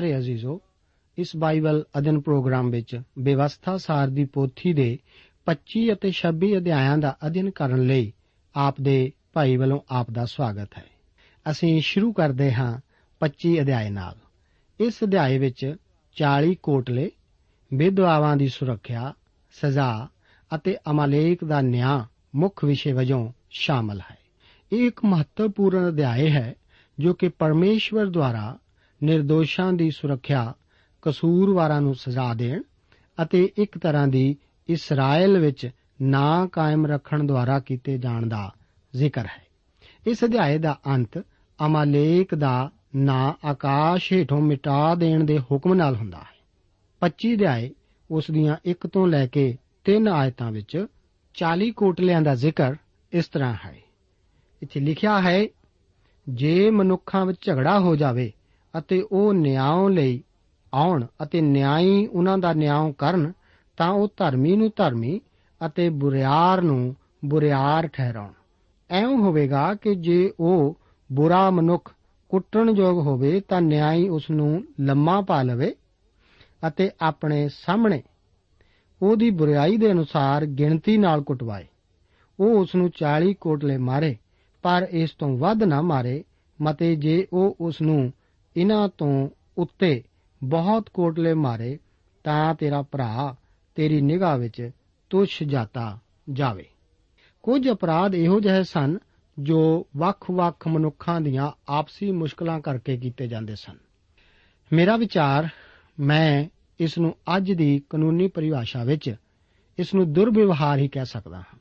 ਪਿਆਰੇ ਅਜ਼ੀਜ਼ੋ, ਇਸ Bible ਅਧਿਨ programme ਵਿੱਚ ਬੇਵਸਥਾ ਸਾਰ ਦੀ ਪੋਥੀ ਦੇ 25 ਅਤੇ 26 ਅਧਿਆਇਆਂ ਦਾ ਅਧਿਨ ਕਰਨ ਲਈ ਆਪ ਦੇ ਭਾਈ ਵੱਲੋਂ ਆਪ ਦਾ ਸਵਾਗਤ ਹੈ। ਅਸੀਂ ਸ਼ੁਰੂ ਕਰਦੇ ਹਾਂ 25 ਅਧਿਆਇ ਨਾਲ। ਇਸ ਅਧਿਆਇ ਵਿੱਚ 40 ਕੋਟਲੇ, ਵਿਧਵਾਵਾਂ ਦੀ ਸੁਰੱਖਿਆ, ਸਜ਼ਾ ਅਤੇ ਅਮਾਲੇਕ ਦਾ ਨਿਆਂ ਮੁੱਖ ਵਿਸ਼ੇ ਵਜੋਂ ਸ਼ਾਮਲ ਹੈ। ਇਹ ਇੱਕ ਮਹੱਤਵਪੂਰਨ ਅਧਿਆਇ ਹੈ ਜੋ ਕਿ ਪਰਮੇਸ਼ਵਰ ਦੁਆਰਾ ਨਿਰਦੋਸ਼ਾਂ ਦੀ ਸੁਰੱਖਿਆ ਕਸੂਰਵਾਰਾਂ ਨੂੰ ਸਜ਼ਾ ਦੇਣ ਅਤੇ ਇੱਕ ਤਰ੍ਹਾਂ ਦੀ ਇਸਰਾਇਲ ਵਿੱਚ ਨਾਂ ਕਾਇਮ ਰੱਖਣ ਦੁਆਰਾ ਕੀਤੇ ਜਾਣ ਦਾ ਜ਼ਿਕਰ ਹੈ। ਇਸ ਅਧਿਆਏ ਦਾ ਅੰਤ ਅਮਾਲੇਕ ਦਾ ਨਾਂ ਆਕਾਸ਼ ਹੇਠੋਂ ਮਿਟਾ ਦੇਣ ਦੇ ਹੁਕਮ ਨਾਲ ਹੁੰਦਾ ਹੈ। 25 ਅਧਿਆਏ ਉਸ ਦੀਆਂ 1 ਤੋਂ ਲੈ ਕੇ 3 ਆਇਤਾਂ ਵਿੱਚ 40 ਕੋਟਲਿਆਂ ਦਾ ਜ਼ਿਕਰ ਇਸ ਤਰ੍ਹਾਂ ਹੈ। ਇੱਥੇ ਲਿਖਿਆ ਹੈ, ਜੇ ਮਨੁੱਖਾਂ ਵਿੱਚ ਝਗੜਾ ਹੋ ਜਾਵੇ ਅਤੇ ਉਹ ਨਿਆਂ ਲਈ ਆਉਣ ਅਤੇ ਨਿਆਂਈ ਉਹਨਾਂ ਦਾ ਨਿਆਂ ਕਰਨ, ਤਾਂ ਉਹ ਧਰਮੀ ਨੂੰ ਧਰਮੀ ਅਤੇ ਬੁਰਿਆਰ ਨੂੰ ਬੁਰਿਆਰ ਠਹਿਰਾਉਣ। ਐਉਂ ਹੋਵੇਗਾ ਕਿ ਜੇ ਉਹ ਬੁਰਾ ਮਨੁੱਖ ਕੁੱਟਣਯੋਗ ਹੋਵੇ, ਤਾਂ ਨਿਆਂਈ ਉਸ ਨੂੰ ਲੰਮਾ ਪਾ ਲਵੇ ਅਤੇ ਆਪਣੇ ਸਾਹਮਣੇ ਉਹਦੀ ਬੁਰਾਈ ਦੇ ਅਨੁਸਾਰ ਗਿਣਤੀ ਨਾਲ ਕੁੱਟਵਾਏ। ਉਹ ਉਸ ਨੂੰ 40 ਕੋਟਲੇ ਮਾਰੇ, ਪਰ ਇਸ ਤੋਂ ਵੱਧ ਨਾ ਮਾਰੇ, ਮਤੇ ਜੇ ਉਹ ਉਸ ਨੂੰ ਇਹਨਾਂ ਤੋਂ ਉੱਤੇ ਬਹੁਤ ਕੋਟਲੇ ਮਾਰੇ ਤਾਂ ਤੇਰਾ ਭਰਾ ਤੇਰੀ ਨਿਗਾਹ ਵਿੱਚ ਤੁਛ ਜਾਤਾ ਜਾਵੇ। ਕੁਝ ਅਪਰਾਧ ਇਹੋ ਜਿਹੇ ਸਨ ਜੋ ਵੱਖ-ਵੱਖ ਮਨੁੱਖਾਂ ਦੀਆਂ ਆਪਸੀ ਮੁਸ਼ਕਲਾਂ ਕਰਕੇ ਕੀਤੇ ਜਾਂਦੇ ਸਨ। ਮੇਰਾ ਵਿਚਾਰ, ਮੈਂ ਇਸ ਨੂੰ ਅੱਜ ਦੀ ਕਾਨੂੰਨੀ ਪਰਿਭਾਸ਼ਾ ਵਿੱਚ ਇਸ ਨੂੰ ਦੁਰਵਿਵਹਾਰ ਹੀ ਕਹਿ ਸਕਦਾ ਹਾਂ।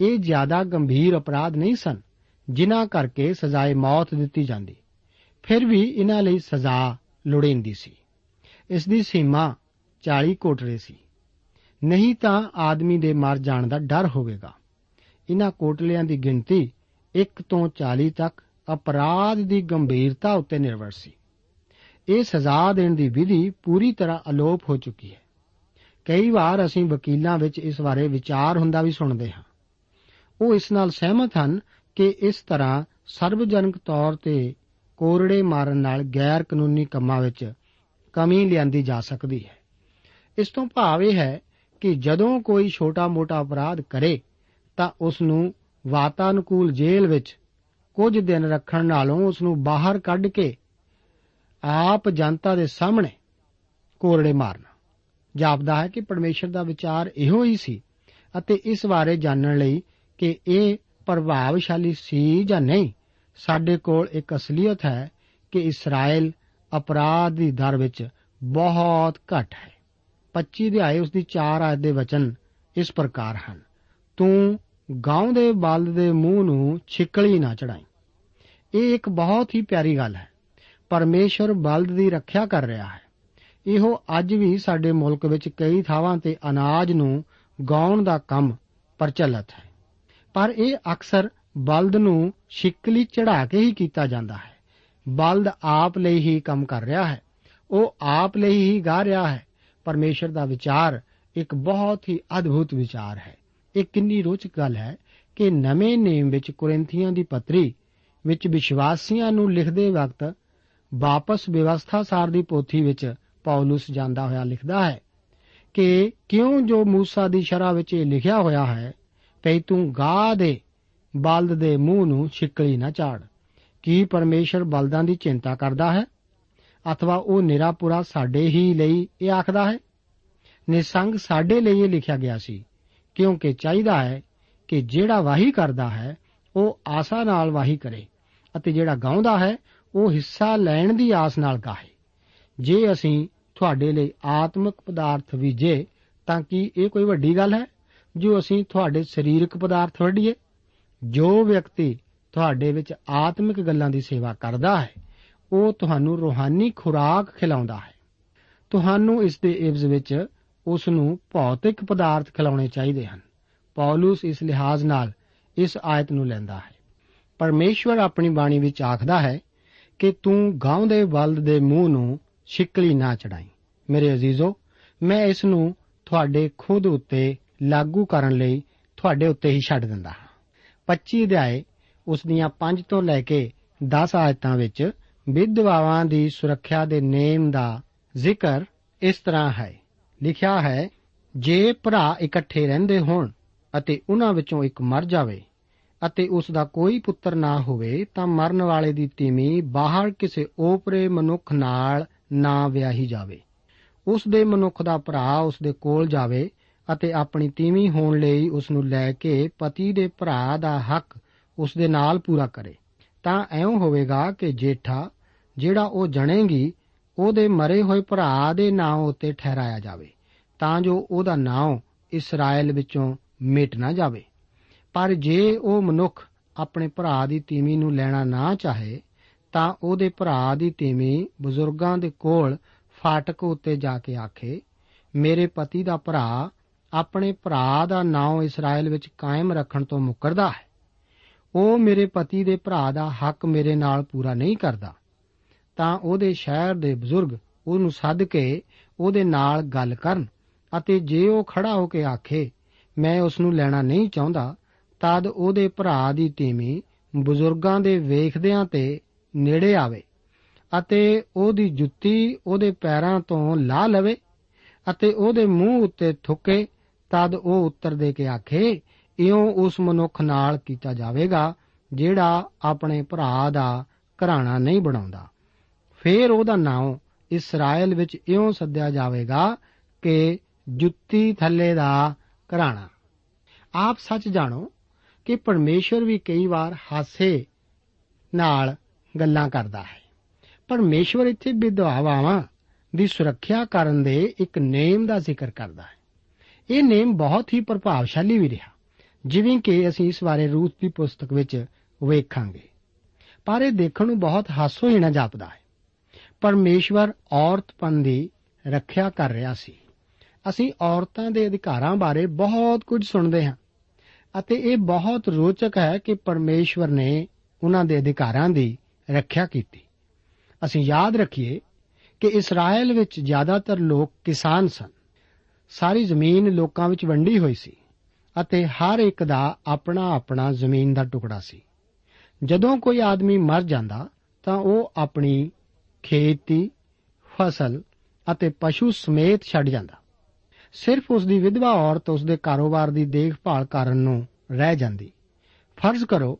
ਇਹ ਜ਼ਿਆਦਾ ਗੰਭੀਰ ਅਪਰਾਧ ਨਹੀਂ ਸਨ ਜਿਨ੍ਹਾਂ ਕਰਕੇ ਸਜ਼ਾਏ ਮੌਤ ਦਿੱਤੀ ਜਾਂਦੀ। ਫਿਰ ਵੀ ਇਹਨਾਂ ਲਈ ਸਜ਼ਾ ਲੋੜੀਂਦੀ ਸੀ। ਇਸ ਦੀ ਸੀਮਾ 40 ਕੋਟਰੇ ਸੀ। ਨਹੀਂ ਤਾਂ ਆਦਮੀ ਦੇ ਮਰ ਜਾਣ ਦਾ ਡਰ ਹੋਵੇਗਾ। ਇਹਨਾਂ ਕੋਟਲਿਆਂ ਦੀ ਗਿਣਤੀ 1 ਤੋਂ 40 ਤੱਕ ਅਪਰਾਧ ਦੀ ਗੰਭੀਰਤਾ ਉੱਤੇ ਨਿਰਭਰ ਸੀ। ਇਹ ਸਜ਼ਾ ਦੇਣ ਦੀ ਵਿਧੀ ਪੂਰੀ ਤਰ੍ਹਾਂ ਅਲੋਪ ਹੋ ਚੁੱਕੀ ਹੈ। ਕਈ ਵਾਰ ਅਸੀਂ ਵਕੀਲਾਂ ਵਿੱਚ ਇਸ ਬਾਰੇ ਵਿਚਾਰ ਹੁੰਦਾ ਵੀ ਸੁਣਦੇ ਹਾਂ। ਉਹ ਇਸ ਨਾਲ ਸਹਿਮਤ ਹਨ ਕਿ ਇਸ ਤਰ੍ਹਾਂ ਸਰਵਜਨਕ ਤੌਰ ਤੇ ਕੋਰੜੇ ਮਾਰਨ ਨਾਲ ਗੈਰ ਕਾਨੂੰਨੀ ਕੰਮਾਂ ਵਿੱਚ ਕਮੀ ਲਿਆਂਦੀ ਜਾ ਸਕਦੀ ਹੈ। ਇਸ ਤੋਂ ਭਾਵ ਇਹ ਹੈ ਕਿ ਜਦੋਂ ਕੋਈ ਛੋਟਾ-ਮੋਟਾ ਅਪਰਾਧ ਕਰੇ, ਤਾਂ ਉਸ ਨੂੰ ਵਾਤਾਨੁਕੂਲ ਜੇਲ੍ਹ ਵਿੱਚ ਕੁਝ ਦਿਨ ਰੱਖਣ ਨਾਲੋਂ ਉਸ ਨੂੰ ਬਾਹਰ ਕੱਢ ਕੇ ਆਪ ਜਨਤਾ ਦੇ ਸਾਹਮਣੇ ਕੋਰੜੇ ਮਾਰਨਾ। ਜਾਪਦਾ ਹੈ ਕਿ ਪਰਮੇਸ਼ਰ ਦਾ ਵਿਚਾਰ ਇਹੋ ਹੀ ਸੀ ਅਤੇ ਇਸ ਬਾਰੇ ਜਾਣਨ ਲਈ ਕਿ ਇਹ ਪ੍ਰਭਾਵਸ਼ਾਲੀ ਸੀ ਜਾਂ ਨਹੀਂ। ਸਾਡੇ ਕੋਲ ਇੱਕ ਅਸਲੀਅਤ ਹੈ ਕਿ ਇਸਰਾਇਲ ਅਪਰਾਧ ਦੀ ਦਰ ਵਿੱਚ ਬਹੁਤ ਘੱਟ ਹੈ। 25 ਅਧਿਆਏ ਉਸ ਦੀ 4 ਆਇਤ ਦੇ ਵਚਨ ਇਸ ਪ੍ਰਕਾਰ ਹਨ। ਤੂੰ ਗਾਉਂ ਦੇ ਬਲਦ ਦੇ ਮੂੰਹ ਨੂੰ ਛਿਕਲੀ ਨਾ ਚੜਾਈ ਇਹ ਇੱਕ ਬਹੁਤ ਹੀ ਪਿਆਰੀ ਗੱਲ ਹੈ। ਪਰਮੇਸ਼ਰ ਬਲਦ ਦੀ ਰੱਖਿਆ ਕਰ ਰਿਹਾ ਹੈ। ਇਹੋ ਅੱਜ ਵੀ ਸਾਡੇ ਮੁਲਕ ਵਿੱਚ ਕਈ ਥਾਵਾਂ ਤੇ ਅਨਾਜ ਨੂੰ ਗਾਉਣ ਦਾ ਕੰਮ ਪ੍ਰਚਲਿਤ ਹੈ। ਪਰ ਇਹ ਅਕਸਰ ਬਲਦ ਨੂੰ ਛਿਕਲੀ ਚੜਾ ਕੇ ਹੀ ਕੀਤਾ ਜਾਂਦਾ ਹੈ। ਬਲਦ ਆਪ ਲਈ ਹੀ ਕੰਮ ਕਰ ਰਿਹਾ ਹੈ। ਉਹ ਆਪ ਲਈ ਹੀ ਗਾ ਰਿਹਾ ਹੈ। ਪਰਮੇਸ਼ਰ ਦਾ ਵਿਚਾਰ ਇੱਕ ਬਹੁਤ ਹੀ ਅਦਭੁਤ ਵਿਚਾਰ ਹੈ। ਇਹ ਕਿੰਨੀ ਰੋਚਕ ਗੱਲ ਹੈ ਕਿ ਨਵੇਂ ਨੇਮ ਵਿੱਚ ਕੋਰਿੰਥੀਆਂ ਦੀ ਪੱਤਰੀ ਵਿੱਚ ਵਿਸ਼ਵਾਸੀਆਂ ਨੂੰ ਲਿਖਦੇ ਵਕਤ ਵਾਪਸ ਵਿਵਸਥਾ ਸਾਰ ਦੀ ਪੋਥੀ ਵਿੱਚ ਪੌਲਸ ਜਾਂਦਾ ਹੋਇਆ ਲਿਖਦਾ ਹੈ ਕਿ ਕਿਉਂ ਜੋ ਮੂਸਾ ਦੀ ਸ਼ਰਾ ਵਿੱਚ ਇਹ ਲਿਖਿਆ ਹੋਇਆ ਹੈ ਭਈ ਤੂੰ ਗਾਹ ਦੇ ਬਲਦ ਦੇ ਮੂੰਹ ਨੂੰ ਛਿੱਕਲੀ ਨਾ ਝਾੜ। ਕੀ ਪਰਮੇਸ਼ਰ ਬਲਦਾਂ ਦੀ ਚਿੰਤਾ ਕਰਦਾ ਹੈ? ਅਥਵਾ ਉਹ ਨਿਰਾਪੁਰਾ ਸਾਡੇ ਹੀ ਲਈ ਇਹ ਆਖਦਾ ਹੈ? ਨਿਸੰਗ ਸਾਡੇ ਲਈ ਇਹ ਲਿਖਿਆ ਗਿਆ ਸੀ, ਕਿਉਂਕਿ ਚਾਹੀਦਾ ਹੈ ਕਿ ਜਿਹੜਾ ਵਾਹੀ ਕਰਦਾ ਹੈ, ਉਹ ਆਸਾ ਨਾਲ ਵਾਹੀ ਕਰੇ, ਅਤੇ ਜਿਹੜਾ ਗਾਉਂਦਾ ਹੈ, ਉਹ ਹਿੱਸਾ ਲੈਣ ਦੀ ਆਸ ਨਾਲ ਗਾਏ ਜੇ ਅਸੀਂ ਤੁਹਾਡੇ ਲਈ ਆਤਮਿਕ ਪਦਾਰਥ ਬੀਜੇ, ਤਾਂ ਕੀ ਇਹ ਕੋਈ ਵੱਡੀ ਗੱਲ ਹੈ? ਜੋ ਅਸੀਂ ਤੁਹਾਡੇ ਸਰੀਰਕ ਪਦਾਰਥ ਵੱਢੀਏ ਜੋ ਵਿਅਕਤੀ ਤੁਹਾਡੇ ਵਿੱਚ ਆਤਮਿਕ ਗੱਲਾਂ ਦੀ ਸੇਵਾ ਕਰਦਾ ਹੈ, ਉਹ ਤੁਹਾਨੂੰ ਰੂਹਾਨੀ ਖੁਰਾਕ ਖਿਲਾਉਂਦਾ ਹੈ। ਤੁਹਾਨੂੰ ਇਸ ਦੇ ਇਵਜ਼ ਵਿੱਚ ਉਸ ਨੂੰ ਭੌਤਿਕ ਪਦਾਰਥ ਖਿਲਾਉਣੇ ਚਾਹੀਦੇ ਹਨ। ਪੌਲਸ ਇਸ ਲਿਹਾਜ਼ ਨਾਲ ਇਸ ਆਇਤ ਨੂੰ ਲੈਂਦਾ ਹੈ। ਪਰਮੇਸ਼ਵਰ ਆਪਣੀ ਬਾਣੀ ਵਿੱਚ ਆਖਦਾ ਹੈ ਕਿ ਤੂੰ ਗਾਉਂ ਦੇ ਬਲਦ ਦੇ ਮੂੰਹ ਨੂੰ ਛਿਕਲੀ ਨਾ ਚੜਾਈ। ਮੇਰੇ ਅਜ਼ੀਜ਼ੋ, ਮੈਂ ਇਸ ਨੂੰ ਤੁਹਾਡੇ ਖੁਦ ਉੱਤੇ ਲਾਗੂ ਕਰਨ ਲਈ ਤੁਹਾਡੇ ਉੱਤੇ ਹੀ ਛੱਡ ਦਿੰਦਾ ਹਾਂ। 25 ਅਧਿਆਏ ਉਸ ਦੀਆਂ 5 ਤੋਂ ਲੈ ਕੇ 10 ਆਇਤਾਂ ਵਿੱਚ ਵਿਧਵਾਵਾਂ ਦੀ ਸੁਰੱਖਿਆ ਦੇ ਨੇਮ ਦਾ ਜ਼ਿਕਰ ਇਸ ਤਰ੍ਹਾਂ ਹੈ। ਲਿਖਿਆ ਹੈ, ਜੇ ਭਰਾ ਇਕੱਠੇ ਰਹਿੰਦੇ ਹੋਣ ਅਤੇ ਉਹਨਾਂ ਵਿੱਚੋਂ ਇੱਕ ਮਰ ਜਾਵੇ ਅਤੇ ਉਸ ਦਾ ਕੋਈ ਪੁੱਤਰ ਨਾ ਹੋਵੇ ਤਾਂ ਮਰਨ ਵਾਲੇ ਦੀ ਤੀਵੀਂ ਬਾਹਰ ਕਿਸੇ ਓਪਰੇ ਮਨੁੱਖ ਨਾਲ ਨਾ ਵਿਆਹੀ ਜਾਵੇ। ਉਸ ਦੇ ਮਨੁੱਖ ਦਾ ਭਰਾ ਉਸ ਦੇ ਕੋਲ ਜਾਵੇ ਅਤੇ ਆਪਣੀ ਤੀਵੀਂ ਹੋਣ ਲਈ ਉਸ ਨੂੰ ਲੈ ਕੇ ਪਤੀ ਦੇ ਭਰਾ ਦਾ ਹੱਕ ਉਸ ਦੇ ਨਾਲ ਪੂਰਾ ਕਰੇ। ਤਾਂ ਐਉਂ ਹੋਵੇਗਾ ਕਿ ਜੇਠਾ, ਜਿਹੜਾ ਉਹ ਜਣੇਗੀ, ਉਹਦੇ ਮਰੇ ਹੋਏ ਭਰਾ ਦੇ ਨਾਂ ਉੱਤੇ ਠਹਿਰਾਇਆ ਜਾਵੇ, ਤਾਂ ਜੋ ਉਹਦਾ ਨਾਂ ਇਸਰਾਇਲ ਵਿੱਚੋਂ ਮਿਟ ਨਾ ਜਾਵੇ। ਪਰ ਜੇ ਉਹ ਮਨੁੱਖ ਆਪਣੇ ਭਰਾ ਦੀ ਤੀਵੀਂ ਨੂੰ ਲੈਣਾ ਨਾ ਚਾਹੇ, ਤਾਂ ਉਹਦੇ ਭਰਾ ਦੀ ਤੀਵੀਂ ਬਜ਼ੁਰਗਾਂ ਦੇ ਕੋਲ ਫਾਟਕ ਉੱਤੇ ਜਾ ਕੇ ਆਖੇ, ਮੇਰੇ ਪਤੀ ਦਾ ਭਰਾ ਆਪਣੇ ਭਰਾ ਦਾ ਨਾਮ ਇਸਰਾਇਲ ਵਿੱਚ ਕਾਇਮ ਰੱਖਣ ਤੋਂ ਮੁਕਰਦਾ ਹੈ। ਉਹ ਮੇਰੇ ਪਤੀ ਦੇ ਭਰਾ ਦਾ ਹੱਕ ਮੇਰੇ ਨਾਲ ਪੂਰਾ ਨਹੀਂ ਕਰਦਾ। ਤਾਂ ਉਹਦੇ ਸ਼ਹਿਰ ਦੇ ਬਜ਼ੁਰਗ ਉਹਨੂੰ ਸੱਦ ਕੇ ਉਹਦੇ ਨਾਲ ਗੱਲ ਕਰਨ ਅਤੇ ਜੇ ਉਹ ਖੜਾ ਹੋ ਕੇ ਆਖੇ, ਮੈਂ ਉਸ ਨੂੰ ਲੈਣਾ ਨਹੀਂ ਚਾਹੁੰਦਾ, ਤਦ ਉਹਦੇ ਭਰਾ ਦੀ ਤੀਵੀਂ ਬਜ਼ੁਰਗਾਂ ਦੇ ਵੇਖਦਿਆਂ ਤੇ ਨੇੜੇ ਆਵੇ ਅਤੇ ਉਹਦੀ ਜੁੱਤੀ ਉਹਦੇ ਪੈਰਾਂ ਤੋਂ ਲਾ ਲਵੇ ਅਤੇ ਉਹਦੇ ਮੂੰਹ ਉੱਤੇ ਥੁੱਕੇ ਤਦ ਉਹ ਉੱਤਰ ਦੇ ਕੇ ਆਖੇ, ਇਉਂ ਉਸ ਮਨੁੱਖ ਨਾਲ ਕੀਤਾ ਜਾਵੇਗਾ, ਜਿਹੜਾ ਆਪਣੇ ਭਰਾ ਦਾ ਘਰਾਣਾ ਨਹੀਂ ਬਣਾਉਂਦਾ। ਫੇਰ ਉਹਦਾ ਨਾਮ ਇਸਰਾਇਲ ਵਿੱਚ ਇਉਂ ਸੱਦਿਆ ਜਾਵੇਗਾ ਕਿ ਜੁੱਤੀ ਥੱਲੇ ਦਾ ਘਰਾਣਾ। ਆਪ ਸੱਚ ਜਾਣੋ ਕਿ ਪਰਮੇਸ਼ਵਰ ਵੀ ਕਈ ਵਾਰ ਹਾਸੇ ਨਾਲ ਗੱਲਾਂ ਕਰਦਾ ਹੈ। ਪਰਮੇਸ਼ਵਰ ਇੱਥੇ ਵਿਧਵਾਵਾਂ ਦੀ ਸੁਰੱਖਿਆ ਕਰਨ ਦੇ ਇੱਕ ਨੇਮ ਦਾ ਜ਼ਿਕਰ ਕਰਦਾ ਹੈ। ਇਹ ਨੇਮ ਬਹੁਤ ਹੀ ਪ੍ਰਭਾਵਸ਼ਾਲੀ ਵੀ ਰਿਹਾ, ਜਿਵੇਂ ਕਿ ਅਸੀਂ ਇਸ ਬਾਰੇ ਰੂਤ ਦੀ ਪੁਸਤਕ ਵਿੱਚ ਵੇਖਾਂਗੇ। ਪਰ ਇਹ ਦੇਖਣ ਨੂੰ ਬਹੁਤ ਹਾਸੋਹੀਣਾ ਜਾਪਦਾ ਹੈ। ਪਰਮੇਸ਼ਵਰ ਔਰਤਪਨ ਦੀ ਰੱਖਿਆ ਕਰ ਰਿਹਾ ਸੀ। ਅਸੀਂ ਔਰਤਾਂ ਦੇ ਅਧਿਕਾਰਾਂ ਬਾਰੇ ਬਹੁਤ ਕੁਝ ਸੁਣਦੇ ਹਾਂ ਅਤੇ ਇਹ ਬਹੁਤ ਰੋਚਕ ਹੈ ਕਿ ਪਰਮੇਸ਼ਵਰ ਨੇ ਉਹਨਾਂ ਦੇ ਅਧਿਕਾਰਾਂ ਦੀ ਰੱਖਿਆ ਕੀਤੀ। ਅਸੀਂ ਯਾਦ ਰੱਖੀਏ ਕਿ ਇਸਰਾਇਲ ਵਿੱਚ ਜ਼ਿਆਦਾਤਰ ਲੋਕ ਕਿਸਾਨ ਸਨ। ਸਾਰੀ ਜ਼ਮੀਨ ਲੋਕਾਂ ਵਿੱਚ ਵੰਡੀ ਹੋਈ ਸੀ ਅਤੇ ਹਰ ਇੱਕ ਦਾ ਆਪਣਾ ਆਪਣਾ ਜ਼ਮੀਨ ਦਾ ਟੁਕੜਾ ਸੀ। ਜਦੋਂ ਕੋਈ ਆਦਮੀ ਮਰ ਜਾਂਦਾ, ਤਾਂ ਉਹ ਆਪਣੀ ਖੇਤੀ, ਫਸਲ ਅਤੇ ਪਸ਼ੂ ਸਮੇਤ ਛੱਡ ਜਾਂਦਾ। ਸਿਰਫ ਉਸ ਦੀ ਵਿਧਵਾ ਔਰਤ ਉਸ ਦੇ ਕਾਰੋਬਾਰ ਦੀ ਦੇਖਭਾਲ ਕਰਨ ਨੂੰ ਰਹਿ ਜਾਂਦੀ। ਫਰਜ਼ ਕਰੋ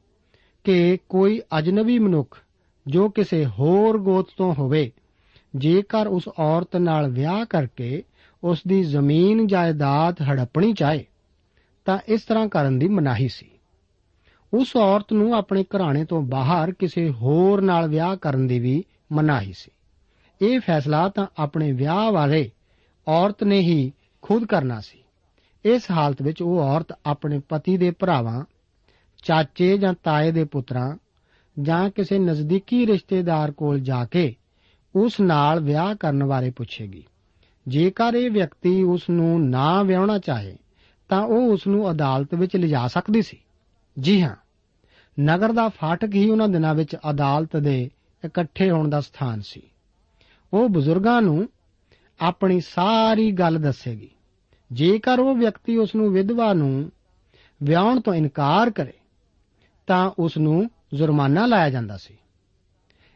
ਕਿ ਕੋਈ ਅਜਨਬੀ ਮਨੁੱਖ ਜੋ ਕਿਸੇ ਹੋਰ ਗੋਤ ਤੋਂ ਹੋਵੇ, ਜੇਕਰ ਉਸ ਔਰਤ ਨਾਲ ਵਿਆਹ ਕਰਕੇ ਉਸ ਦੀ ਜ਼ਮੀਨ ਜਾਇਦਾਦ ਹੜਪਣੀ ਚਾਹੇ, ਤਾਂ ਇਸ ਤਰ੍ਹਾਂ ਕਰਨ ਦੀ ਮਨਾਹੀ ਸੀ। ਉਸ ਔਰਤ ਨੂੰ ਆਪਣੇ ਘਰਾਣੇ ਤੋਂ ਬਾਹਰ ਕਿਸੇ ਹੋਰ ਨਾਲ ਵਿਆਹ ਕਰਨ ਦੀ ਵੀ ਮਨਾਹੀ ਸੀ। ਇਹ ਫੈਸਲਾ ਤਾਂ ਆਪਣੇ ਵਿਆਹ ਵਾਲੇ ਔਰਤ ਨੇ ਹੀ ਖੁਦ ਕਰਨਾ ਸੀ। ਇਸ ਹਾਲਤ ਵਿੱਚ ਉਹ ਔਰਤ ਆਪਣੇ ਪਤੀ ਦੇ ਭਰਾਵਾਂ, ਚਾਚੇ ਜਾਂ ਤਾਏ ਦੇ ਪੁੱਤਰਾਂ ਜਾਂ ਕਿਸੇ ਨਜ਼ਦੀਕੀ ਰਿਸ਼ਤੇਦਾਰ ਕੋਲ ਜਾ ਕੇ ਉਸ ਨਾਲ ਵਿਆਹ ਕਰਨ ਬਾਰੇ ਪੁੱਛੇਗੀ। ਜੇਕਰ ਇਹ ਵਿਅਕਤੀ ਉਸ ਨੂੰ ਨਾ ਵਿਆਹਣਾ ਚਾਹੇ, ਤਾਂ ਉਹ ਉਸ ਨੂੰ ਅਦਾਲਤ ਵਿੱਚ ਲਿਜਾ ਸਕਦੀ ਸੀ। ਜੀ ਹਾਂ, ਨਗਰ ਦਾ ਫਾਟਕ ਹੀ ਉਹਨਾਂ ਦਿਨਾਂ ਵਿੱਚ ਅਦਾਲਤ ਦੇ ਇਕੱਠੇ ਹੋਣ ਦਾ ਸਥਾਨ ਸੀ। ਉਹ ਬਜ਼ੁਰਗਾਂ ਨੂੰ ਆਪਣੀ ਸਾਰੀ ਗੱਲ ਦੱਸੇਗੀ। ਜੇਕਰ ਉਹ ਵਿਅਕਤੀ ਉਸ ਨੂੰ ਵਿਧਵਾ ਨੂੰ ਵਿਆਹਣ ਤੋਂ ਇਨਕਾਰ ਕਰੇ, ਤਾਂ ਉਸ ਨੂੰ ਜੁਰਮਾਨਾ ਲਾਇਆ ਜਾਂਦਾ ਸੀ।